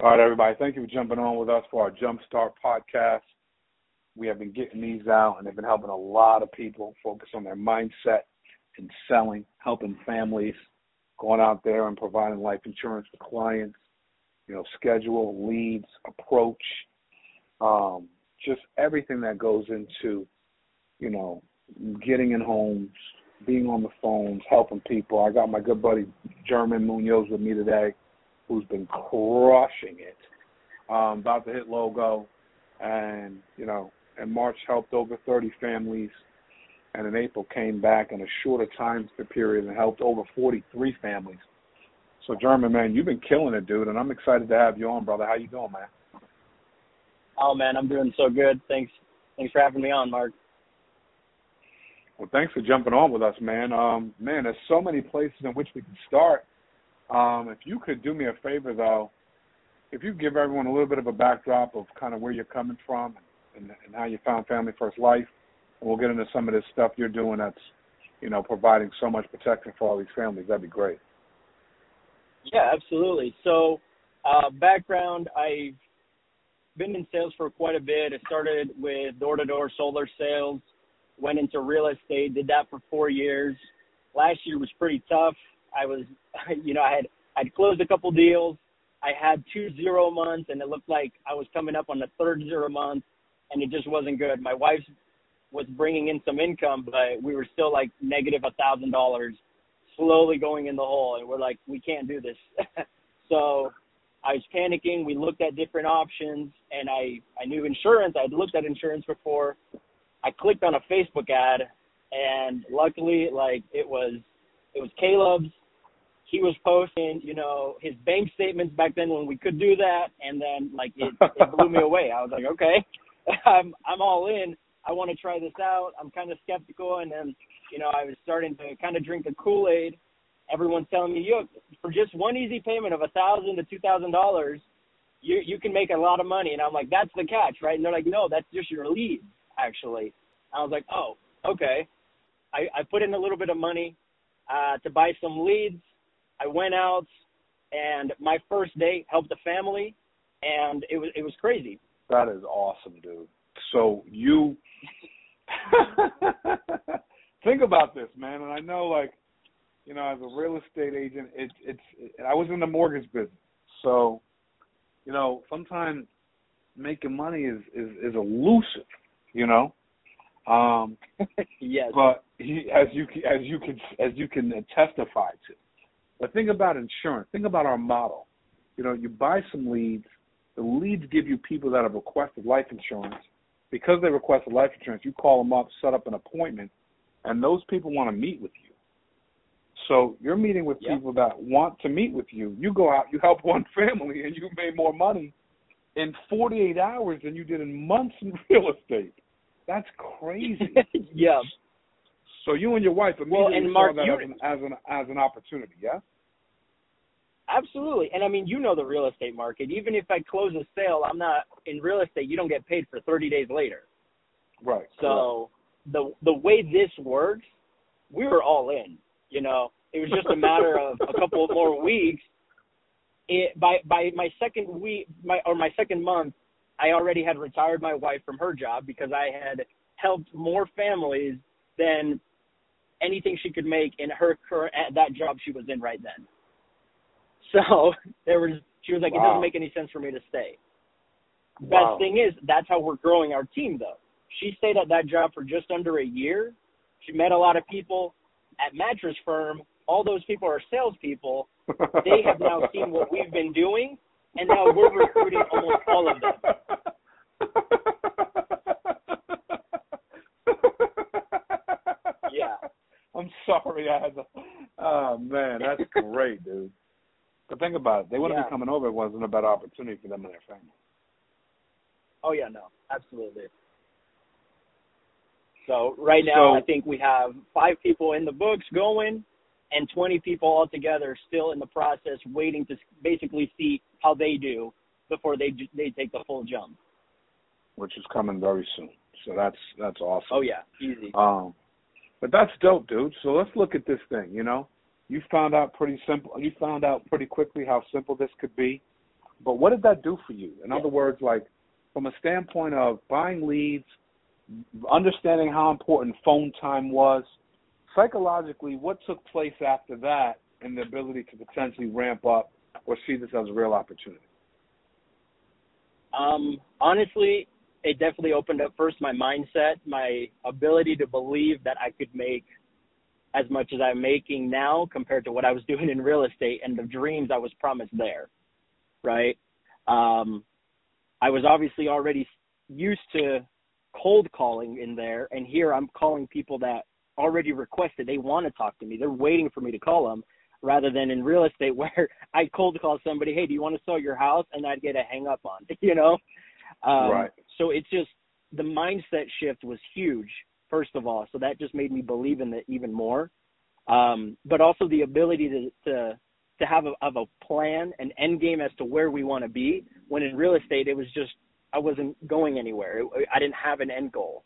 All right, everybody. Thank you for jumping on with us for our Jumpstart podcast. We have been getting these out, and they've been helping a lot of people focus on their mindset and selling, helping families, going out there and providing life insurance for clients. You know, schedule, leads, approach, um, just everything that goes into, you know, getting in homes, being on the phones, helping people. I got my good buddy German Munoz with me today, who's been crushing it. Um, about to hit logo, and you know, in March helped over 30 families, and in April came back in a shorter time period and helped over 43 families. So German man, you've been killing it, dude, and I'm excited to have you on, brother. How you doing, man? Oh man, I'm doing so good. Thanks, thanks for having me on, Mark. Well, thanks for jumping on with us, man. Um, man, there's so many places in which we can start. Um, if you could do me a favor, though, if you give everyone a little bit of a backdrop of kind of where you're coming from and, and how you found Family First Life, and we'll get into some of this stuff you're doing that's, you know, providing so much protection for all these families. That'd be great. Yeah, absolutely. So, uh, background, I've been in sales for quite a bit. I started with door-to-door solar sales, went into real estate, did that for four years. Last year was pretty tough. I was, you know, I had I'd closed a couple deals. I had two zero months, and it looked like I was coming up on the third zero month, and it just wasn't good. My wife was bringing in some income, but we were still like negative a thousand dollars, slowly going in the hole, and we're like, we can't do this. so I was panicking. We looked at different options, and I I knew insurance. I'd looked at insurance before. I clicked on a Facebook ad, and luckily, like it was it was Caleb's. He was posting, you know, his bank statements back then when we could do that, and then like it, it blew me away. I was like, okay, I'm I'm all in. I want to try this out. I'm kind of skeptical, and then you know I was starting to kind of drink the Kool Aid everyone's telling me, you for just one easy payment of a thousand to two thousand dollars, you you can make a lot of money. And I'm like, that's the catch, right? And they're like, no, that's just your lead, actually. I was like, oh, okay. I, I put in a little bit of money uh, to buy some leads. I went out, and my first day helped a family, and it was it was crazy. That is awesome, dude. So you think about this, man, and I know like you know, as a real estate agent, it, it's it, I was in the mortgage business, so you know, sometimes making money is is, is elusive, you know. Um, yes. But he, as you as you can as you can testify to, but think about insurance. Think about our model. You know, you buy some leads. The leads give you people that have requested life insurance. Because they requested life insurance, you call them up, set up an appointment, and those people want to meet with you so you're meeting with yep. people that want to meet with you. You go out, you help one family, and you made more money in 48 hours than you did in months in real estate. That's crazy. yeah. So you and your wife immediately well, and Mark, saw that as an, as an as an opportunity, yeah. Absolutely, and I mean, you know the real estate market. Even if I close a sale, I'm not in real estate. You don't get paid for 30 days later. Right. So correct. the the way this works, we were all in. You know, it was just a matter of a couple more weeks. It, by by my second week, my or my second month, I already had retired my wife from her job because I had helped more families than anything she could make in her current at that job she was in right then. So there was she was like, wow. it doesn't make any sense for me to stay. Wow. Best thing is that's how we're growing our team though. She stayed at that job for just under a year. She met a lot of people at Mattress Firm, all those people are salespeople. They have now seen what we've been doing, and now we're recruiting almost all of them. Yeah. I'm sorry, I had to. Oh man, that's great, dude. But think about it. They wouldn't yeah. be coming over if it wasn't a better opportunity for them and their family. Oh yeah, no, absolutely. So right now, so, I think we have five people in the books going, and 20 people altogether still in the process, waiting to basically see how they do before they they take the full jump. Which is coming very soon. So that's that's awesome. Oh yeah, easy. Um, but that's dope, dude. So let's look at this thing. You know, you found out pretty simple. You found out pretty quickly how simple this could be but what did that do for you? In other words, like from a standpoint of buying leads, understanding how important phone time was, psychologically, what took place after that and the ability to potentially ramp up or see this as a real opportunity? Um, honestly, it definitely opened up first my mindset, my ability to believe that I could make as much as I'm making now compared to what I was doing in real estate and the dreams I was promised there. Right. Um, I was obviously already used to cold calling in there, and here I'm calling people that already requested. They want to talk to me. They're waiting for me to call them rather than in real estate where I cold call somebody, hey, do you want to sell your house? And I'd get a hang up on, you know? Um, right. So it's just the mindset shift was huge, first of all. So that just made me believe in it even more. Um, but also the ability to, to, to have a, of a plan, an end game as to where we want to be. When in real estate, it was just, I wasn't going anywhere. I didn't have an end goal.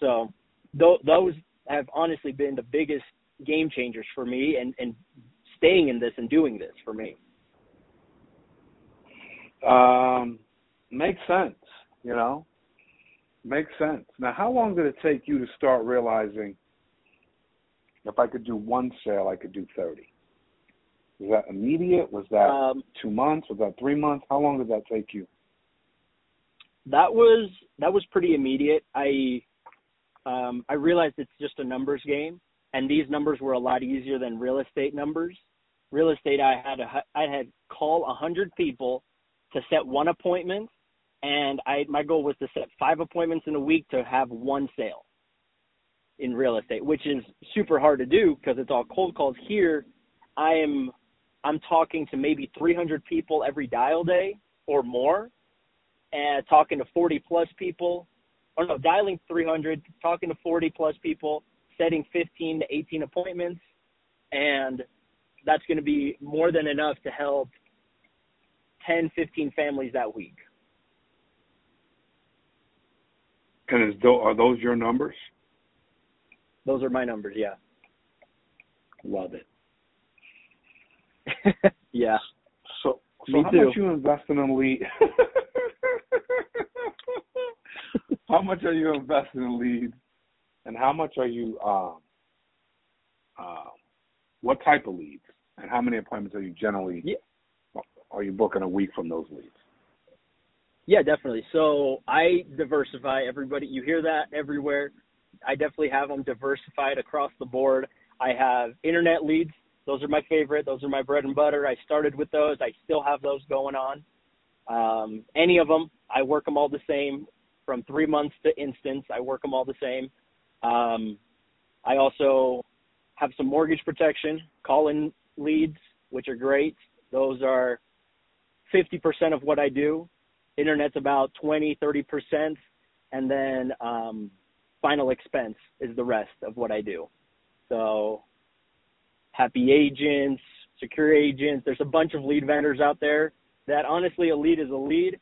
So th- those have honestly been the biggest game changers for me and, and staying in this and doing this for me. Um, makes sense, you know, makes sense. Now, how long did it take you to start realizing if I could do one sale, I could do 30? Was that immediate? Was that um, two months? Was that three months? How long did that take you? That was that was pretty immediate. I um, I realized it's just a numbers game, and these numbers were a lot easier than real estate numbers. Real estate, I had a, I had call a hundred people to set one appointment, and I my goal was to set five appointments in a week to have one sale in real estate, which is super hard to do because it's all cold calls. Here, I am I'm talking to maybe 300 people every dial day or more, and talking to 40 plus people or no, dialing 300, talking to 40 plus people, setting 15 to 18 appointments, and that's going to be more than enough to help 10, 15 families that week. And is those, are those your numbers? Those are my numbers, yeah. Love it. yeah. So, so Me how too. much you investing in lead? how much are you investing in leads, and how much are you um, uh, what type of leads, and how many appointments are you generally yeah. are you booking a week from those leads? Yeah, definitely. So I diversify. Everybody, you hear that everywhere. I definitely have them diversified across the board. I have internet leads. Those are my favorite. Those are my bread and butter. I started with those. I still have those going on. Um, any of them, I work them all the same from three months to instance. I work them all the same. Um, I also have some mortgage protection, call in leads, which are great. Those are 50% of what I do. Internet's about 20, 30%. And then um, final expense is the rest of what I do. So happy agents, secure agents, there's a bunch of lead vendors out there that honestly a lead is a lead.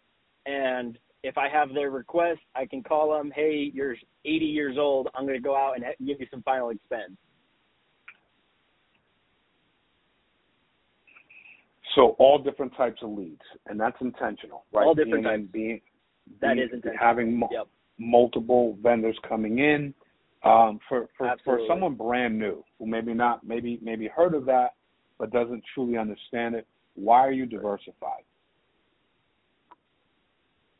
And if I have their request, I can call them, hey, you're 80 years old. I'm going to go out and give you some final expense. So all different types of leads, and that's intentional, right? All different being, types. Being, that being, is intentional. Having mo- yep. multiple vendors coming in. Um, for for, for someone brand new who maybe not maybe maybe heard of that but doesn't truly understand it, why are you diversified?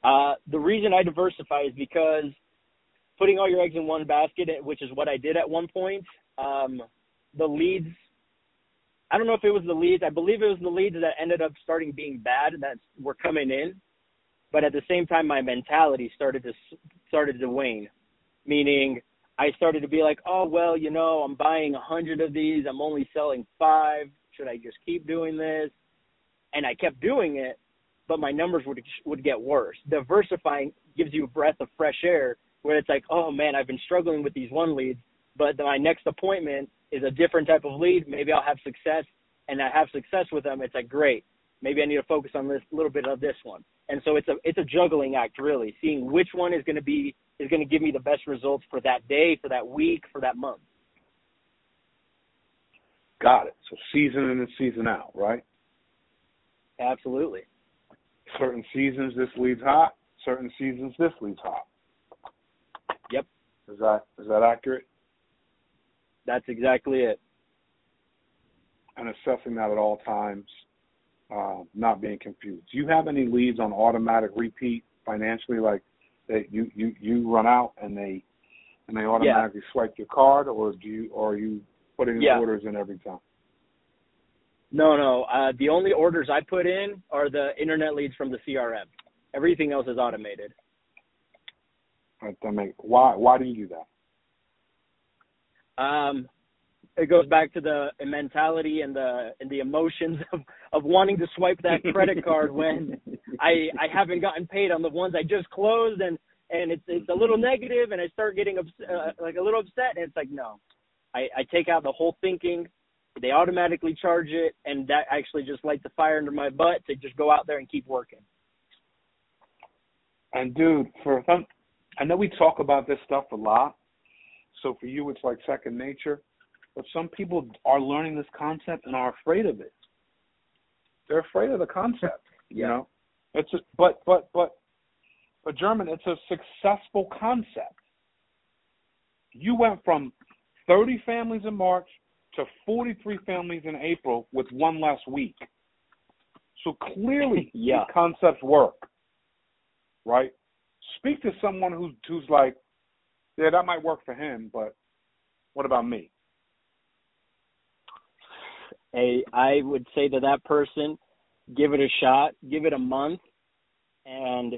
Uh, the reason I diversify is because putting all your eggs in one basket, which is what I did at one point, um, the leads. I don't know if it was the leads. I believe it was the leads that ended up starting being bad that were coming in, but at the same time, my mentality started to started to wane, meaning I started to be like, oh well, you know, I'm buying a hundred of these. I'm only selling five. Should I just keep doing this? And I kept doing it, but my numbers would would get worse. Diversifying gives you a breath of fresh air where it's like, oh man, I've been struggling with these one leads, but my next appointment is a different type of lead. Maybe I'll have success, and I have success with them. It's like great. Maybe I need to focus on this little bit of this one. And so it's a it's a juggling act really, seeing which one is going to be is going to give me the best results for that day, for that week, for that month. Got it. So season in and season out, right? Absolutely. Certain seasons this leads hot. Certain seasons this leads hot. Yep. Is that is that accurate? That's exactly it. And assessing that at all times, uh, not being confused. Do you have any leads on automatic repeat financially, like that you you you run out and they and they automatically yeah. swipe your card, or do you or are you putting yeah. orders in every time? No, no. Uh, the only orders I put in are the internet leads from the CRM. Everything else is automated. That make, why why do you do that? Um, it goes back to the mentality and the and the emotions of of wanting to swipe that credit card when I I haven't gotten paid on the ones I just closed and and it's it's a little negative and I start getting ups, uh, like a little upset and it's like no, I I take out the whole thinking. They automatically charge it, and that actually just lights a fire under my butt to just go out there and keep working. And dude, for some, I know we talk about this stuff a lot. So for you, it's like second nature. But some people are learning this concept and are afraid of it. They're afraid of the concept. yeah. You know, it's a, but but but but German, it's a successful concept. You went from 30 families in March to 43 families in April with one less week. So clearly, yeah. these concepts work, right? Speak to someone who's who's like, yeah, that might work for him, but what about me? Hey, I would say to that person, give it a shot, give it a month, and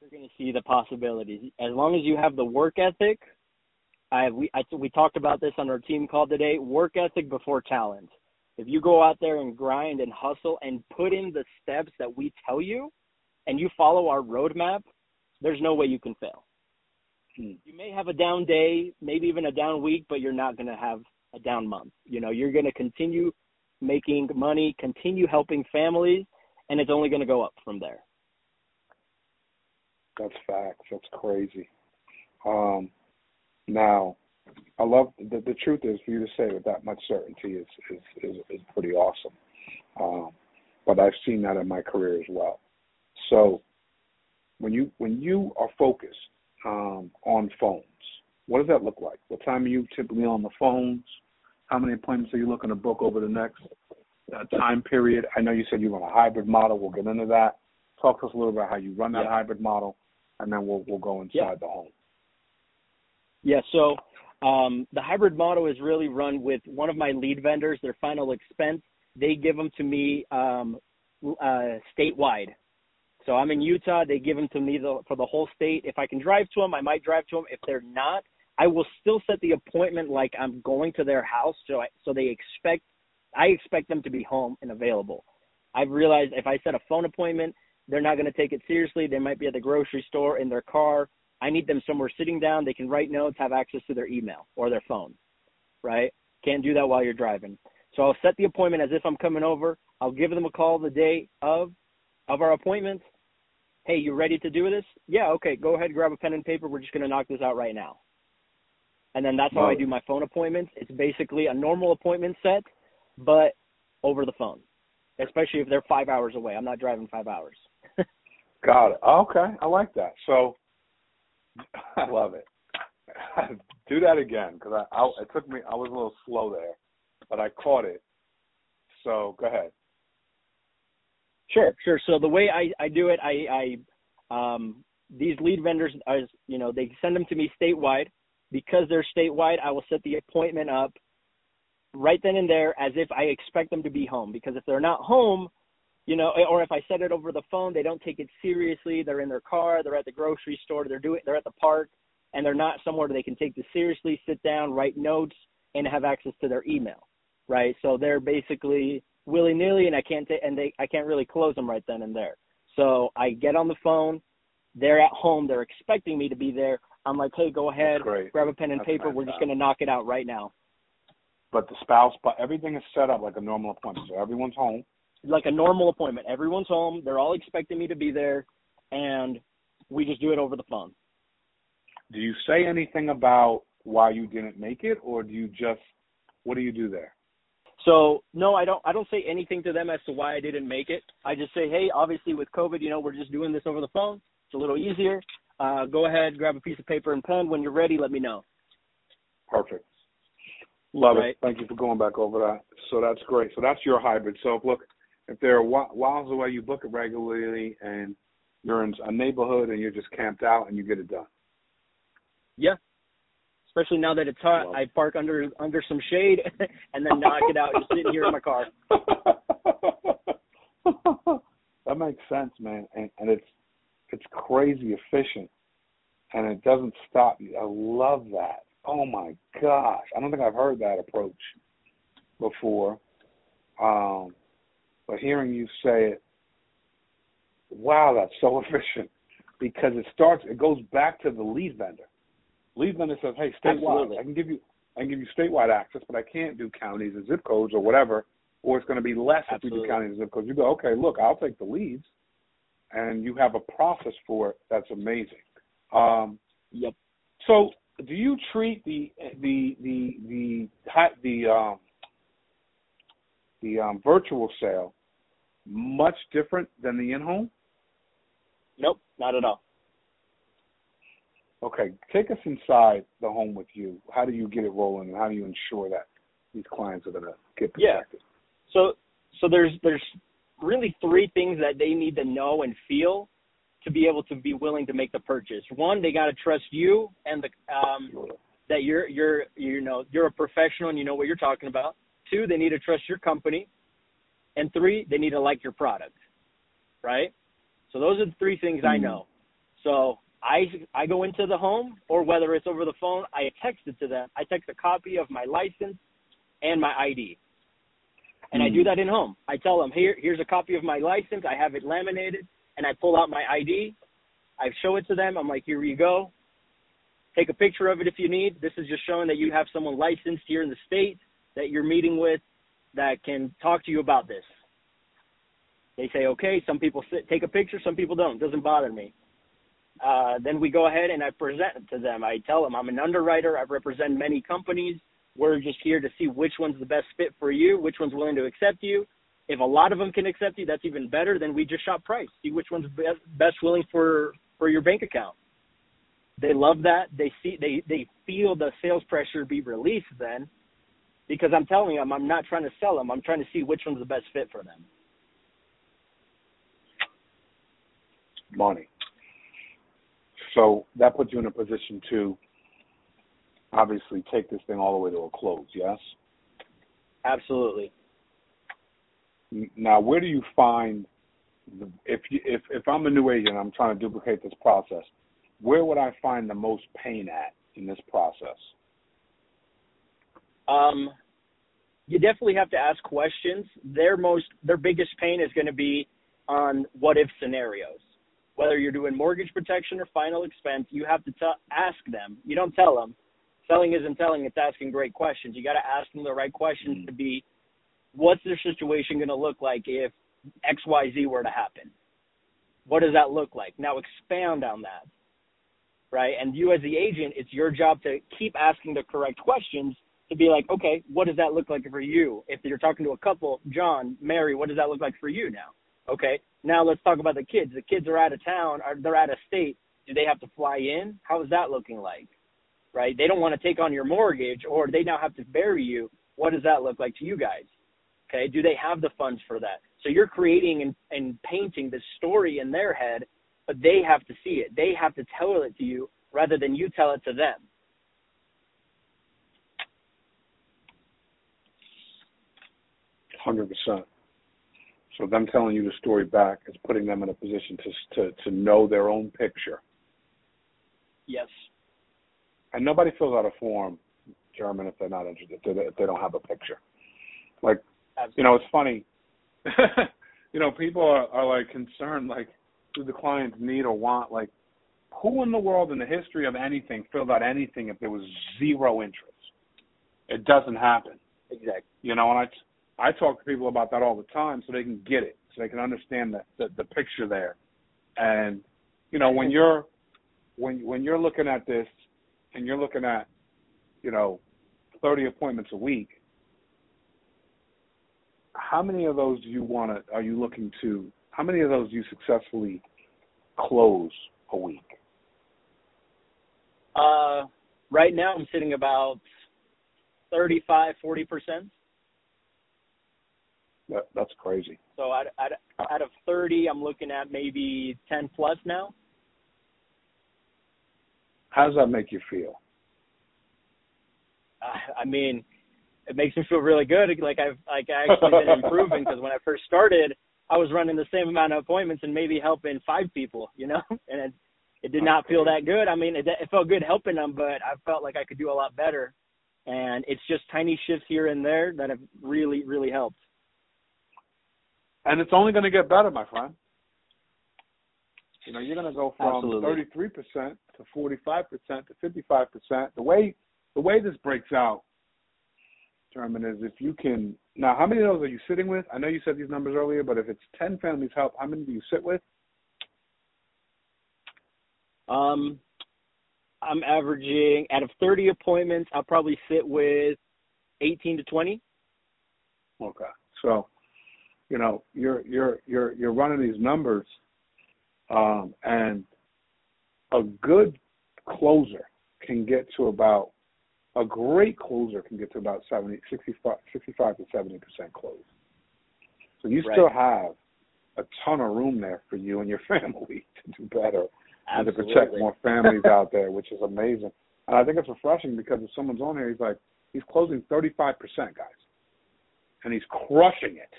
you're going to see the possibilities. As long as you have the work ethic, I we I, we talked about this on our team call today. Work ethic before talent. If you go out there and grind and hustle and put in the steps that we tell you, and you follow our roadmap, there's no way you can fail. Hmm. You may have a down day, maybe even a down week, but you're not going to have a down month. You know, you're going to continue making money, continue helping families, and it's only going to go up from there. That's facts. That's crazy. Um, now, I love the the truth is for you to say with that much certainty is is is, is pretty awesome. Um, but I've seen that in my career as well. So when you when you are focused um, on phones, what does that look like? What time are you typically on the phones? How many appointments are you looking to book over the next uh, time period? I know you said you run a hybrid model. We'll get into that. Talk to us a little bit about how you run that yeah. hybrid model, and then we'll we'll go inside yeah. the home. Yeah, so um, the hybrid model is really run with one of my lead vendors, their final expense. They give them to me um, uh, statewide. So I'm in Utah. They give them to me the, for the whole state. If I can drive to them, I might drive to them. If they're not, I will still set the appointment like I'm going to their house. So I, so they expect I expect them to be home and available. I've realized if I set a phone appointment, they're not going to take it seriously. They might be at the grocery store in their car. I need them somewhere sitting down. They can write notes, have access to their email or their phone, right? Can't do that while you're driving. So I'll set the appointment as if I'm coming over. I'll give them a call the day of of our appointment. Hey, you ready to do this? Yeah, okay. Go ahead, grab a pen and paper. We're just going to knock this out right now. And then that's how I do my phone appointments. It's basically a normal appointment set, but over the phone, especially if they're five hours away. I'm not driving five hours. Got it. Okay, I like that. So I love it. Do that again because I, I it took me. I was a little slow there, but I caught it. So go ahead. Sure, sure. So the way I I do it, I I um these lead vendors, as you know, they send them to me statewide. Because they're statewide, I will set the appointment up right then and there as if I expect them to be home. Because if they're not home, you know, or if I set it over the phone, they don't take it seriously. They're in their car, they're at the grocery store, they're doing, they're at the park, and they're not somewhere they can take this seriously, sit down, write notes, and have access to their email, right? So they're basically willy nilly, and I can't ta- and they I can't really close them right then and there. So I get on the phone, they're at home, they're expecting me to be there. I'm like, hey, go ahead, grab a pen and That's paper. We're just gonna knock it out right now. But the spouse, but everything is set up like a normal appointment. So everyone's home like a normal appointment. Everyone's home. They're all expecting me to be there, and we just do it over the phone. Do you say anything about why you didn't make it, or do you just what do you do there? So no, I don't. I don't say anything to them as to why I didn't make it. I just say, hey, obviously with COVID, you know, we're just doing this over the phone. It's a little easier. Uh, go ahead, grab a piece of paper and pen. When you're ready, let me know. Perfect. Love Right. it. Thank you for going back over that. So that's great. So that's your hybrid. So look, if they're wi- miles away, you book it regularly, and you're in a neighborhood and you're just camped out and you get it done. Yeah. Especially now that it's hot, I park under under some shade and then knock it out just sitting here in my car. that makes sense, man, and and it's it's crazy efficient, and it doesn't stop you. I love that. Oh my gosh, I don't think I've heard that approach before. Um, but hearing you say it, wow, that's so efficient because it starts. It goes back to the lead vendor. Lead vendor says, "Hey, statewide, Absolutely. I can give you, I can give you statewide access, but I can't do counties and zip codes or whatever, or it's going to be less if we Absolutely. do counties and zip codes." You go, "Okay, look, I'll take the leads," and you have a process for it that's amazing. Um, Yep. so, do you treat the the the the the um, the um, virtual sale much different than the in-home? Nope, not at all. Okay, take us inside the home with you. How do you get it rolling, and how do you ensure that these clients are going to get protected? Yeah. So so there's there's really three things that they need to know and feel to be able to be willing to make the purchase. One, they got to trust you and the um, that you're you're you know you're a professional and you know what you're talking about. Two, they need to trust your company, and three, they need to like your product, right? So those are the three things I Mhm. know. So I I go into the home or whether it's over the phone, I text it to them. I text a copy of my license and my ID. And I do Mhm. that in home. I tell them, here, here's a copy of my license. I have it laminated, and I pull out my ID. I show it to them. I'm like, here you go. Take a picture of it if you need. This is just showing that you have someone licensed here in the state that you're meeting with that can talk to you about this. They say, okay. Some people sit, take a picture. Some people don't. It Doesn't bother me. Uh, then we go ahead and I present it to them. I tell them I'm an underwriter. I represent many companies. We're just here to see which one's the best fit for you, which one's willing to accept you. If a lot of them can accept you, that's even better. Then we just shop price, see which one's best, best willing for for your bank account. They love that. They see they they feel the sales pressure be released then, because I'm telling them I'm not trying to sell them. I'm trying to see which one's the best fit for them. money. So that puts you in a position to obviously take this thing all the way to a close. Yes. Absolutely. Now, where do you find the, if you if if I'm a new agent, and I'm trying to duplicate this process. Where would I find the most pain at in this process? Um, you definitely have to ask questions. Their most, their biggest pain is going to be on what if scenarios. Whether you're doing mortgage protection or final expense, you have to tell, ask them. You don't tell them. Selling isn't telling; it's asking great questions. You got to ask them the right questions to be, what's their situation going to look like if X Y Z were to happen? What does that look like? Now expand on that, right? And you as the agent, it's your job to keep asking the correct questions to be like, okay, what does that look like for you? If you're talking to a couple, John, Mary, what does that look like for you now? Okay, now let's talk about the kids. The kids are out of town, or they're out of state. Do they have to fly in? How is that looking like? Right? They don't want to take on your mortgage, or they now have to bury you. What does that look like to you guys? Okay, do they have the funds for that? So you're creating and, and painting this story in their head, but they have to see it. They have to tell it to you rather than you tell it to them. Hundred percent. So them telling you the story back is putting them in a position to to to know their own picture. Yes. And nobody fills out a form, German, if they're not interested, if they, if they don't have a picture. Like, you know, it's funny. you know, people are, are like concerned, like, do the clients need or want? Like, who in the world in the history of anything filled out anything if there was zero interest? It doesn't happen. Exactly. You know, and I I talk to people about that all the time so they can get it, so they can understand the the, the picture there. And you know, when you're when when you're looking at this and you're looking at, you know, 30 appointments a week, how many of those do you want to? Are you looking to? How many of those do you successfully close a week? Uh, right now I'm sitting about 35, 40 percent. That, that's crazy. So out, out, out of 30, I'm looking at maybe 10 plus now. How does that make you feel? Uh, I mean, it makes me feel really good. Like I've like I actually been improving because when I first started, I was running the same amount of appointments and maybe helping five people, you know, and it, it did not feel that good. I mean, it, it felt good helping them, but I felt like I could do a lot better. And it's just tiny shifts here and there that have really, really helped. And it's only going to get better, my friend. You know, you're going to go from Absolutely. 33% to 45% to 55%. The way the way this breaks out, German, is if you can. Now, how many of those are you sitting with? I know you said these numbers earlier, but if it's 10 families help, how many do you sit with? Um, I'm averaging out of 30 appointments, I'll probably sit with 18 to 20. Okay, so you know you're you're you're you're running these numbers, um, and a good closer can get to about a great closer can get to about 70, 65, 65 to 70 percent close. So you Right. still have a ton of room there for you and your family to do better and to protect more families out there, which is amazing. And I think it's refreshing because if someone's on here, he's like, he's closing 35%, guys. And he's crushing it.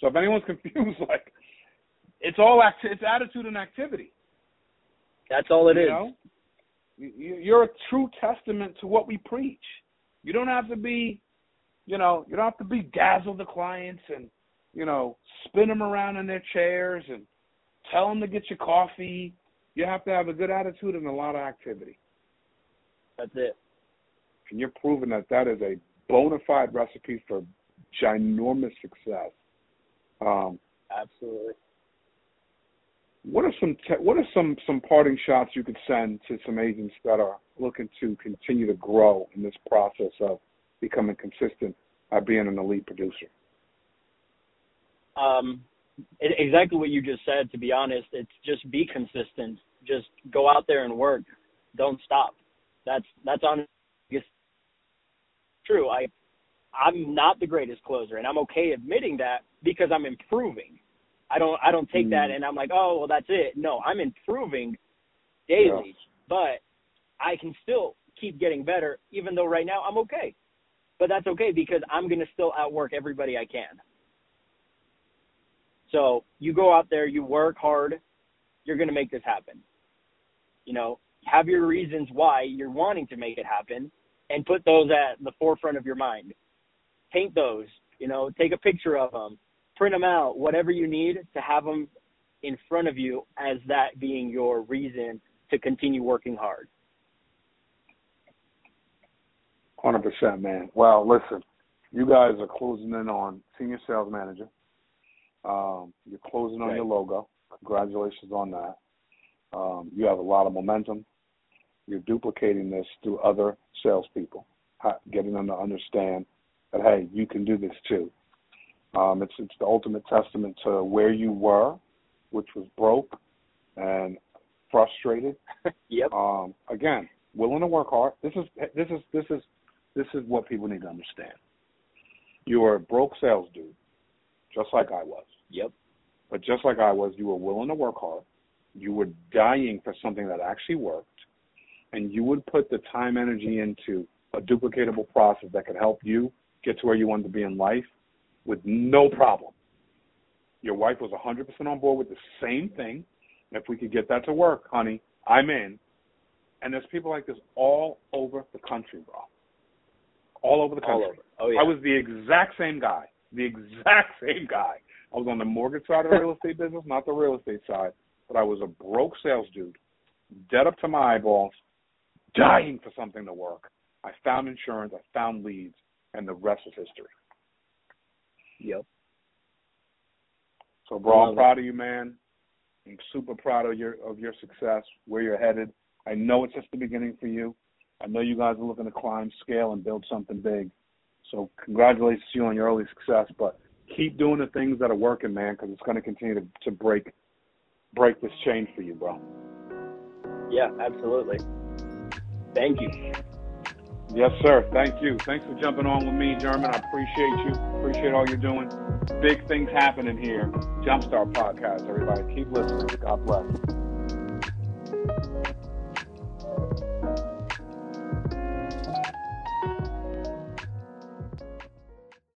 So if anyone's confused, like, it's all act- it's attitude and activity. That's all it you is. know? You- you- You're a true testament to what we preach. You don't have to be, you know, you don't have to be dazzle the clients and, you know, spin them around in their chairs and tell them to get your coffee. You have to have a good attitude and a lot of activity. That's it. And you're proving that that is a bona fide recipe for ginormous success. Um, Absolutely. What are some te- what are some some parting shots you could send to some agents that are looking to continue to grow in this process of becoming consistent at being an elite producer? Um, it, exactly what you just said. To be honest, it's just be consistent. Just go out there and work. Don't stop. That's that's on. True. I I'm not the greatest closer, and I'm okay admitting that because I'm improving. I don't I don't take that Mm. and I'm like, oh well, that's it. No, I'm improving daily, but I can still keep getting better, even though right now I'm okay. But that's okay because I'm gonna still outwork everybody I can. So you go out there, you work hard, you're going to make this happen. You know, have your reasons why you're wanting to make it happen and put those at the forefront of your mind. Paint those, you know, take a picture of them, print them out, whatever you need to have them in front of you as that being your reason to continue working hard. Hundred percent, man. Well, listen, you guys are closing in on senior sales manager. Um, you're closing on Right. your logo. Congratulations on that. Um, you have a lot of momentum. You're duplicating this through other salespeople, getting them to understand that hey, you can do this too. Um, it's it's the ultimate testament to where you were, which was broke and frustrated, Yep. um, again, willing to work hard. This is this is this is this is what people need to understand. You were a broke sales dude, just like I was. Yep. But just like I was, you were willing to work hard. You were dying for something that actually worked, and you would put the time energy into a duplicatable process that could help you get to where you wanted to be in life with no problem. Your wife was 100% on board with the same thing. If we could get that to work, honey, I'm in. And there's people like this all over the country, bro. All over the country. Over. Oh yeah. I was the exact same guy. The exact same guy. I was on the mortgage side of the real estate business, not the real estate side. But I was a broke sales dude, dead up to my eyeballs, dying for something to work. I found insurance, I found leads, and the rest is history. Yep. So, bro, I'm proud of you, man. I'm super proud of your of your success, where you're headed. I know it's just the beginning for you. I know you guys are looking to climb, scale, and build something big. So, congratulations to you on your early success. But keep doing the things that are working, man, because it's going to continue to, to break break this chain for you, bro. Yeah, absolutely. Thank you. Yes, sir. Thank you. Thanks for jumping on with me, German. I appreciate you. Appreciate all you're doing. Big things happening here. Jumpstart Podcast, everybody. Keep listening. God bless.